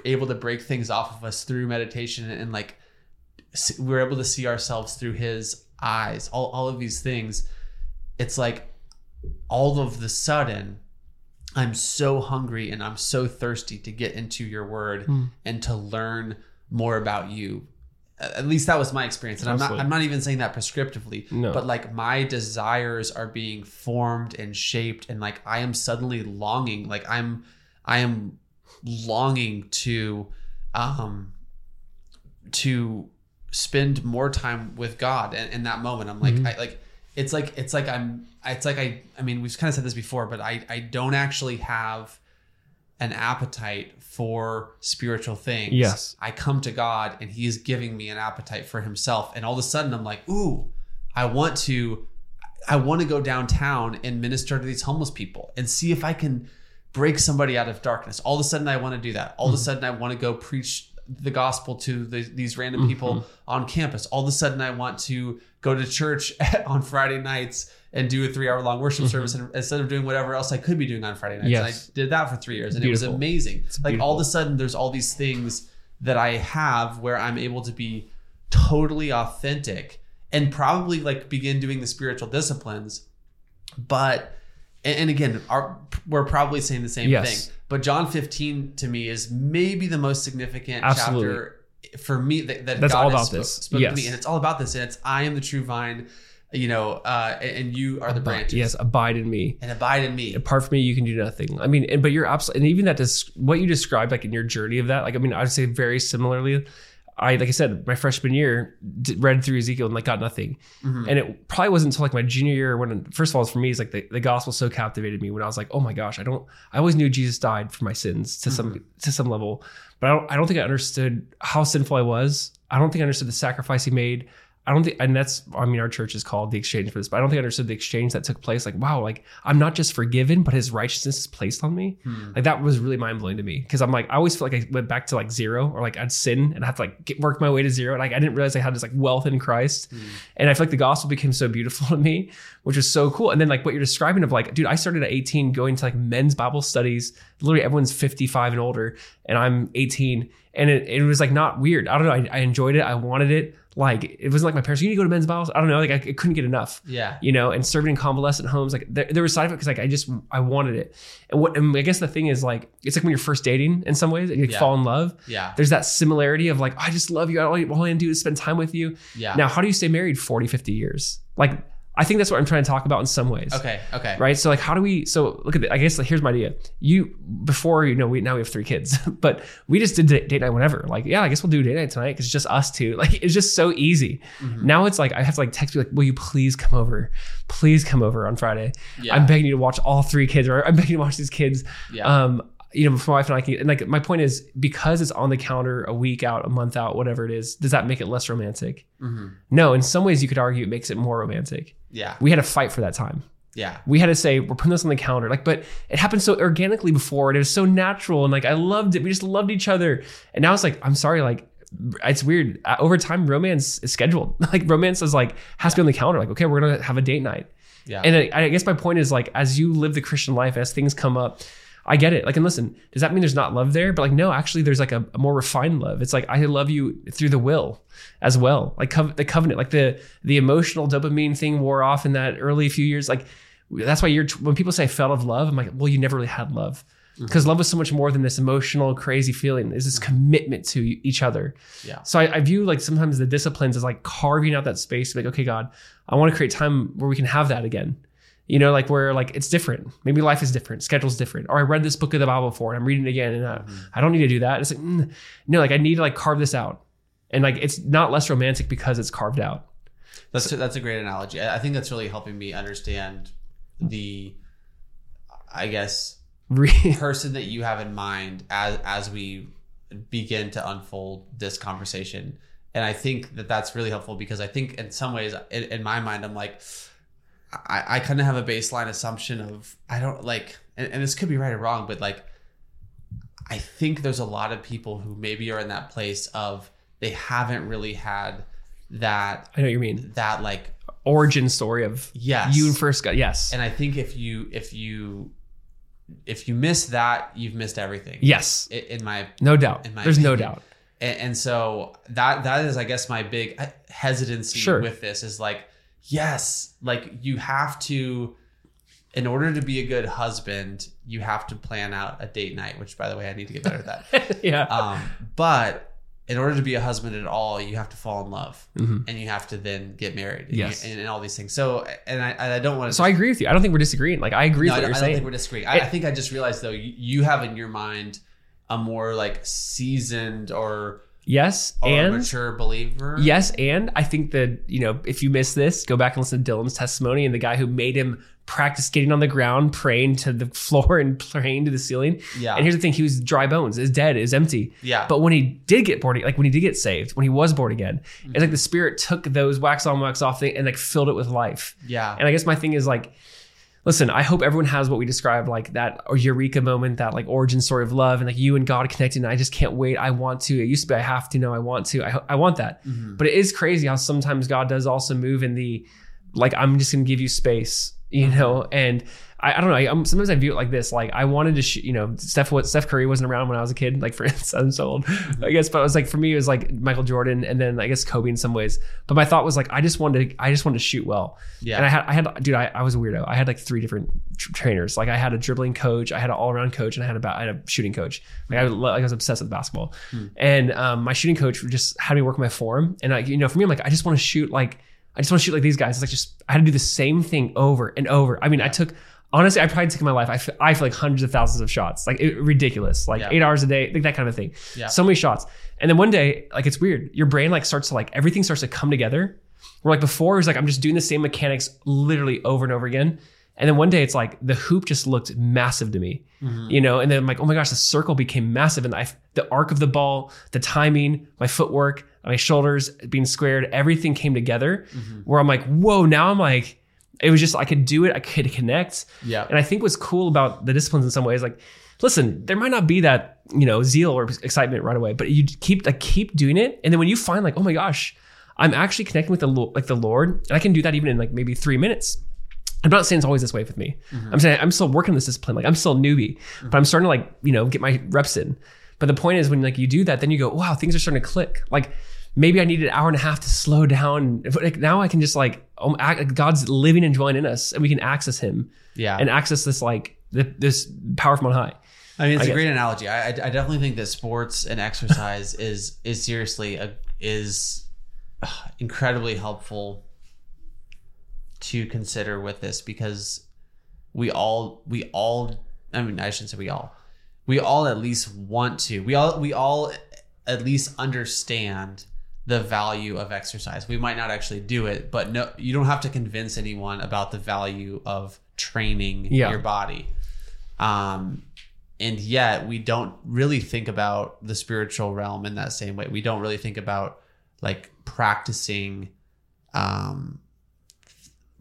able to break things off of us through meditation and, like we're able to see ourselves through his eyes all, all of these things it's like all of the sudden i'm so hungry and i'm so thirsty to get into your word Hmm. and to learn more about you at least that was my experience and i'm not i'm not even saying that prescriptively No. but like my desires are being formed and shaped and like i am suddenly longing like i'm i am longing to um to spend more time with god and in that moment i'm like Mhm. i like it's like it's like i'm it's like i i mean we've kind of said this before but i i don't actually have an appetite for spiritual things. Yes. i come to god and he is giving me an appetite for himself. And all of a sudden i'm like ooh i want to i want to go downtown and minister to these homeless people and see if i can break somebody out of darkness. All of a sudden i want to do that. All of a mm-hmm. sudden i want to go preach the gospel to the, these random people on campus all of a sudden i want to go to church on friday nights and do a three hour long worship service and instead of doing whatever else i could be doing on friday nights and i did that for three years and Beautiful. it was amazing like all of a sudden there's all these things that i have where i'm able to be totally authentic and probably like begin doing the spiritual disciplines. But and, and again, our, we're probably saying the same Yes. thing. But John 15 to me is maybe the most significant Absolutely. chapter for me that, that That's God all has about spoke, this. spoke to me, and it's all about this. And it's I am the true vine, you know, uh, and you are the branches. Yes, abide in me. and abide in me. Apart from me, you can do nothing. I mean, and, but you're absolutely, and even that, what you described, like in your journey of that, like, I mean, I would say very similarly. I, like I said, my freshman year, read through Ezekiel and like got nothing. Mhm. And it probably wasn't until like my junior year when, first of all, for me, it's like the, the gospel so captivated me when I was like, oh my gosh, I don't, I always knew Jesus died for my sins to some, to some level, but I don't, I don't think I understood how sinful I was. I don't think I understood the sacrifice he made. I don't think, and that's, I mean, our church is called the exchange for this, but I don't think I understood the exchange that took place. Like, wow, like I'm not just forgiven, but his righteousness is placed on me. Hmm. Like that was really mind blowing to me because I'm like, I always feel like I went back to like zero or like I'd sin and I had to like get, work my way to zero. And like I didn't realize I had this like wealth in Christ. And I feel like the gospel became so beautiful to me, which was so cool. And then like what you're describing of like, dude, I started at 18 going to like men's Bible studies. Literally everyone's 55 and older, and I'm 18. And it, it was like not weird. I don't know. I, I enjoyed it. I wanted it. Like it wasn't like my parents. You need to go to men's Bibles. I don't know. Like I, I couldn't get enough Yeah. you know, and serving in convalescent homes. Like there, there was side effects. Like I just, I wanted it. And what, and I guess the thing is like, it's like when you're first dating in some ways and you like, Yeah. fall in love, Yeah. there's that similarity of like, I just love you. All I, all I do is spend time with you. Yeah. Now, how do you stay married 40, 50 years? Like, I think that's what I'm trying to talk about in some ways. Okay. Okay. Right. So like, how do we, so look at the, I guess like, here's my idea. You, before, you know, we, now we have three kids, but we just did date night whenever. Like, yeah, I guess we'll do date night tonight. Cause it's just us two. Like, it's just so easy. Mhm. Now it's like I have to like text you like, will you please come over? Please come over on Friday. Yeah. I'm begging you to watch all three kids, or I'm begging you to watch these kids. Yeah. Um, you know, my wife and I can. And like my point is, because it's on the counter a week out, a month out, whatever it is, does that make it less romantic? Mhm. No. In some ways, you could argue it makes it more romantic. Yeah. We had to fight for that time. Yeah. We had to say we're putting this on the counter, like, but it happened so organically before, and it was so natural, and like I loved it. We just loved each other, and now it's like I'm sorry, like it's weird. Uh, over time, romance is scheduled. Like romance is like has to be on the calendar. Like okay, we're gonna have a date night, Yeah. and I, I guess my point is like as you live the Christian life, as things come up. I get it. Like, and listen, does that mean there's not love there? But like, no, actually, there's like a, a more refined love. It's like I love you through the will as well. Like cov- the covenant, like the the emotional dopamine thing wore off in that early few years. Like that's why you're when people say I fell of love, I'm like, well, you never really had love mm-hmm. because love was so much more than this emotional crazy feeling. There's this commitment to each other. Yeah. So I, I view like sometimes the disciplines as like carving out that space. to be Like, okay, God, I want to create time where we can have that again. You know, like where like it's different. Maybe life is different, schedule's different. Or I read this book of the Bible before and I'm reading it again, and uh, I don't need to do that. It's like mm, no, like I need to like carve this out, and like it's not less romantic because it's carved out. That's that's a great analogy. I think that's really helping me understand the, I guess, person that you have in mind as as we begin to unfold this conversation. And I think that that's really helpful because I think in some ways, in, in my mind, I'm like, I, I kind of have a baseline assumption of I don't like, and, and this could be right or wrong, but like, I think there's a lot of people who maybe are in that place of they haven't really had that I know what you mean. that like Origin story of yes you first got yes, and I think if you if you if you miss that, you've missed everything. yes, I- In my no doubt. in my There's no doubt. and, and so that that is, I guess, my big uh, hesitancy Sure. with this is like, yes, like you have to, in order to be a good husband, you have to plan out a date night. Which, by the way, I need to get better at that. yeah. um, but in order to be a husband at all, you have to fall in love, Mhm. and you have to then get married, and, Yes. you- and, and all these things. So, and I, I don't want to So I agree with you. I don't think we're disagreeing. Like I agree no, with what don't, you're I don't think we're disagreeing. I, I think I just realized though you, you have in your mind a more like seasoned or, yes, or and mature believer. yes, and I think that you know if you miss this, go back and listen to Dylan's testimony and the guy who made him practice getting on the ground, praying to the floor and praying to the ceiling. yeah, And here's the thing: he was dry bones, is dead, is empty. yeah. But when he did get born, like when he did get saved, when he was born again, Mm-hmm. it's like the Spirit took those wax on, wax off thing and like filled it with life. yeah, And I guess my thing is like, listen, I hope everyone has what we described, like that eureka moment, that like origin story of love, and like you and God connecting. And I just can't wait. I want to. It used to be I have to. Now I want to. I, I want that. Mhm. But it is crazy how sometimes God does also move in the, like I'm just gonna give you space you know, and I, I don't know. I, um, sometimes I view it like this: like I wanted to, shoot, you know, Steph. What Steph Curry wasn't around when I was a kid. Like for instance, I'm so old, I guess. But it was like for me, it was like Michael Jordan, and then I guess Kobe in some ways. But my thought was like, I just wanted, to, I just wanted to shoot well. Yeah. And I had, I had, dude, I, I was a weirdo. I had like three different tr- trainers. Like I had a dribbling coach, I had an all around coach, and I had a, ba- I had a shooting coach. Like I, like I was obsessed with basketball, and um, my shooting coach just had me work my form. And I, you know, for me, I'm like, I just want to shoot like. I just want to shoot like these guys. It's like just I had to do the same thing over and over. I mean, I took honestly, I probably took in my life. I feel, I feel like hundreds of thousands of shots, like it, ridiculous, like Yeah. eight hours a day, like that kind of thing. Yeah. So many shots, and then one day, like it's weird. Your brain like starts to like everything starts to come together. Where like before, it was like I'm just doing the same mechanics literally over and over again. And then one day, it's like the hoop just looked massive to me, mm-hmm. you know. And then I'm like, oh my gosh, the circle became massive, and I, the arc of the ball, the timing, my footwork, my shoulders being squared, everything came together. Mm-hmm. Where I'm like, whoa! Now I'm like, it was just I could do it, I could connect. Yeah. And I think what's cool about the disciplines in some ways, like, listen, there might not be that you know zeal or excitement right away, but you keep like keep doing it, and then when you find like, oh my gosh, I'm actually connecting with the like the Lord, and I can do that even in like maybe three minutes. I'm not saying it's always this way with me. Mm-hmm. I'm saying I'm still working this discipline. Like I'm still a newbie, mm-hmm. but I'm starting to like you know get my reps in. But the point is when like you do that, then you go, wow, things are starting to click. Like maybe I need an hour and a half to slow down. But like now I can just like um, act, God's living and dwelling in us, and we can access Him Yeah. and access this like th- this power from on high. I mean, it's I a guess. great analogy. I, I, I definitely think that sports and exercise is is seriously a, is uh, incredibly helpful to consider with this because we all we all I mean I shouldn't say we all we all at least want to we all we all at least understand the value of exercise. We might not actually do it, but no, you don't have to convince anyone about the value of training Yeah. your body. Um, and yet we don't really think about the spiritual realm in that same way. We don't really think about like practicing, um,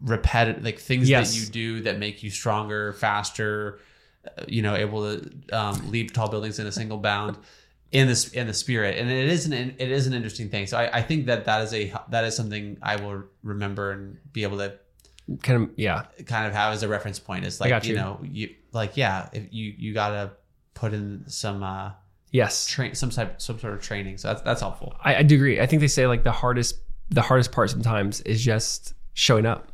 repetitive like things Yes. that you do that make you stronger, faster, you know, able to um, leap tall buildings in a single bound in this in the spirit and it is an it is an interesting thing so I, I think that that is a that is something i will remember and be able to Kind of yeah, kind of have as a reference point is like you. you. know you like yeah if you you gotta put in some uh yes. train some type some sort of training so that's that's helpful I, I do agree. I think they say like the hardest the hardest part sometimes is just showing up.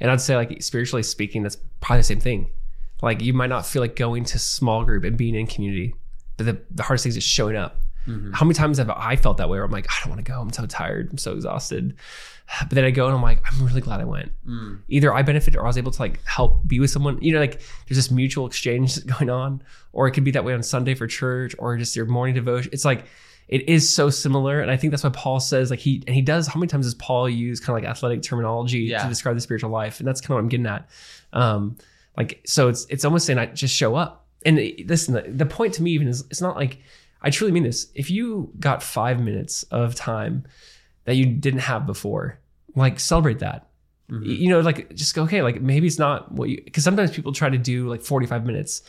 And I'd say like spiritually speaking, that's probably the same thing. Like you might not feel like going to small group and being in community, but the, the hardest thing is just showing up. How many times have I felt that way where I'm like, I don't want to go. I'm so tired. I'm so exhausted. But then I go and I'm like, I'm really glad I went. Either I benefited or I was able to like help be with someone. You know, like there's this mutual exchange going on, or it could be that way on Sunday for church or just your morning devotion. It's like it is so similar, and I think that's why Paul says like he and he does. How many times does Paul use kind of like athletic terminology Yeah. to describe the spiritual life? And that's kind of what I'm getting at. Um, like so, it's it's almost saying I just show up. And listen, the, the point to me even is it's not like I truly mean this. If you got five minutes of time that you didn't have before, like celebrate that. Y- You know, like just go, okay, like maybe it's not what you, because sometimes people try to do like 45 minutes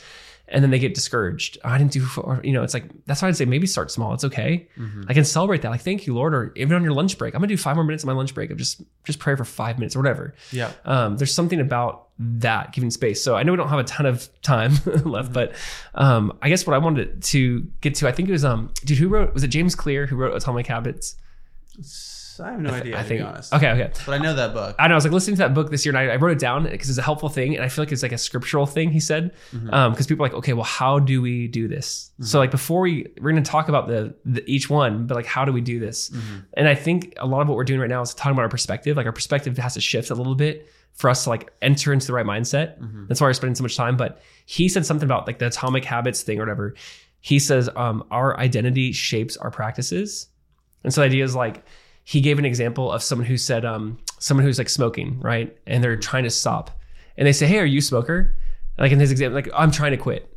and then they get discouraged. I didn't do, or, you know, it's like, that's why I'd say maybe start small. It's okay. I can celebrate that. Like, thank you, Lord. Or even on your lunch break, I'm gonna do five more minutes of my lunch break of just, just pray for five minutes or whatever. yeah Um, there's something about that giving space. So I know we don't have a ton of time left, mm-hmm. but um, I guess what I wanted to get to, I think it was um, dude, who wrote? Was it James Clear who wrote Atomic Habits? i have no idea I think. honest Okay, okay. but i know that book I know. I was like listening to that book this year, and I, I wrote it down because it's a helpful thing, and I feel like it's like a scriptural thing. He said, mm-hmm. um, because people are like, okay, well, how do we do this? So mm-hmm. like before we we're going to talk about the, the each one, but like how do we do this? And I think a lot of what we're doing right now is talking about our perspective. Like our perspective has to shift a little bit for us to like enter into the right mindset. That's why we're spending so much time. But he said something about like the atomic habits thing or whatever. He says um, our identity shapes our practices. And so the idea is like he gave an example of someone who said um someone who's like smoking, right? And they're trying to stop. And they say, Hey, are you a smoker? Like in his example, like I'm trying to quit.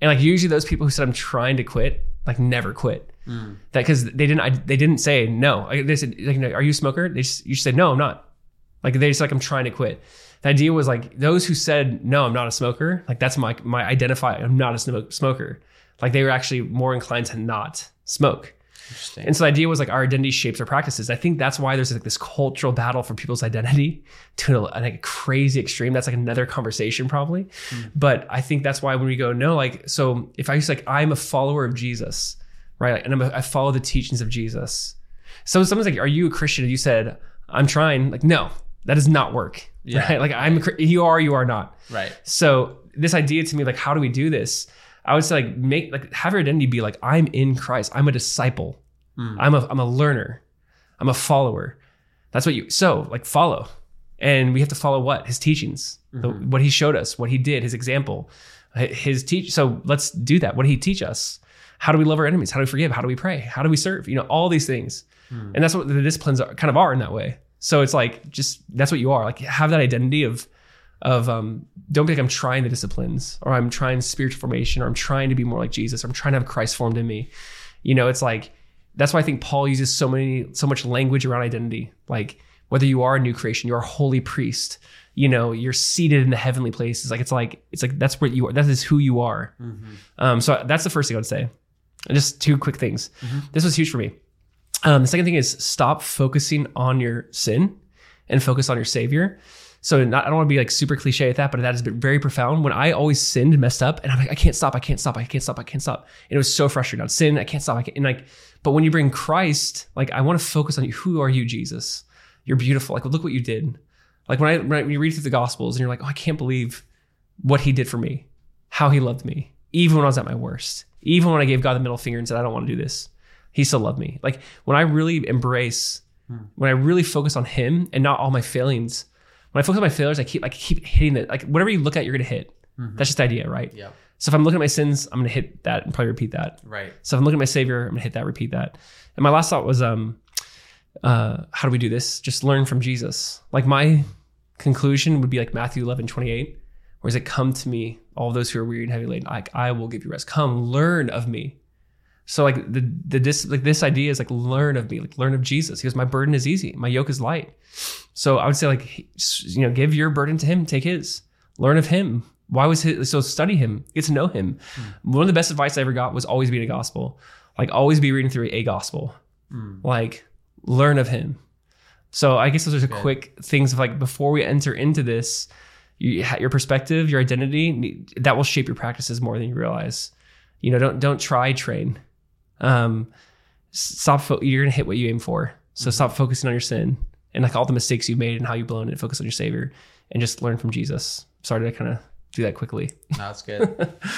And like usually those people who said I'm trying to quit, like never quit. That because they didn't I, they didn't say no. Like, They said, like, are you a smoker? They just, you should say no, I'm not. Like they just like I'm trying to quit. The idea was like those who said no, I'm not a smoker. Like that's my my identify. I'm not a smoke, smoker. Like they were actually more inclined to not smoke. Interesting. And so the idea was like our identity shapes our practices. I think that's why there's like this cultural battle for people's identity to a, like a crazy extreme. That's like another conversation probably. Hmm. But I think that's why when we go, no, like, so if I say like, I'm a follower of Jesus, right? Like, and I'm a, I follow the teachings of Jesus. So someone's like, are you a Christian? And you said, I'm trying. Like, no, that does not work. Yeah. Right? Like I'm, you are, you are not. right. So this idea to me, like, how do we do this? I would say, like, make like have your identity be like, I'm in Christ. I'm a disciple. Mm. I'm a I'm a learner. I'm a follower. That's what you. So like follow, and we have to follow what his teachings, the, what he showed us, what he did, his example, his teach. So let's do that. What did he teach us? How do we love our enemies? How do we forgive? How do we pray? How do we serve? You know, all these things, and that's what the disciplines are, kind of are in that way. So it's like just that's what you are. Like have that identity of of um, don't be like I'm trying the disciplines or I'm trying spiritual formation or I'm trying to be more like Jesus or I'm trying to have Christ formed in me. You know, it's like that's why I think Paul uses so many so much language around identity. Like whether you are a new creation, you're a holy priest, you know, you're seated in the heavenly places. Like it's like it's like that's what you are. That is who you are. Um, so that's the first thing I would say. And just two quick things. This was huge for me. Um, the second thing is stop focusing on your sin and focus on your Savior. So not, I don't want to be like super cliche at that, but that has been very profound. When I always sinned messed up, and I'm like, I can't stop, I can't stop, I can't stop, I can't stop. And it was so frustrating. I'd sin, I can't stop, I can't. And like, but when you bring Christ, like I want to focus on you. Who are you, Jesus? You're beautiful. Like, look what you did. Like when I when, I, when you read through the Gospels and you're like, oh, I can't believe what He did for me, how He loved me, even when I was at my worst, even when I gave God the middle finger and said, I don't want to do this. He still loved me. Like when I really embrace, when I really focus on Him and not all my failings. When I focus on my failures, I keep like keep hitting it. Like whatever you look at, you're gonna hit. That's just the idea, right? Yeah. So if I'm looking at my sins, I'm gonna hit that and probably repeat that. Right. So if I'm looking at my Savior, I'm gonna hit that, repeat that. And my last thought was, um, uh, how do we do this? Just learn from Jesus. Like my conclusion would be like Matthew 11, 28, where is it come to me, all those who are weary and heavy laden, like I will give you rest. Come learn of me. So like the the this like this idea is like learn of me, like learn of Jesus. He goes, my burden is easy, my yoke is light. So I would say like you know, give your burden to him, take his, learn of him. Why was his so study him, get to know him. Hmm. One of the best advice I ever got was always read a gospel, like always be reading through a gospel, hmm. like learn of him. So I guess those are Good. quick things of like before we enter into this, you, your perspective, your identity, that will shape your practices more than you realize. You know, don't don't try train. Um, stop. Fo- you're gonna hit what you aim for. So stop focusing on your sin and like all the mistakes you've made and how you've blown it. Focus on your Savior and just learn from Jesus. Sorry to kind of do that quickly. No, that's good.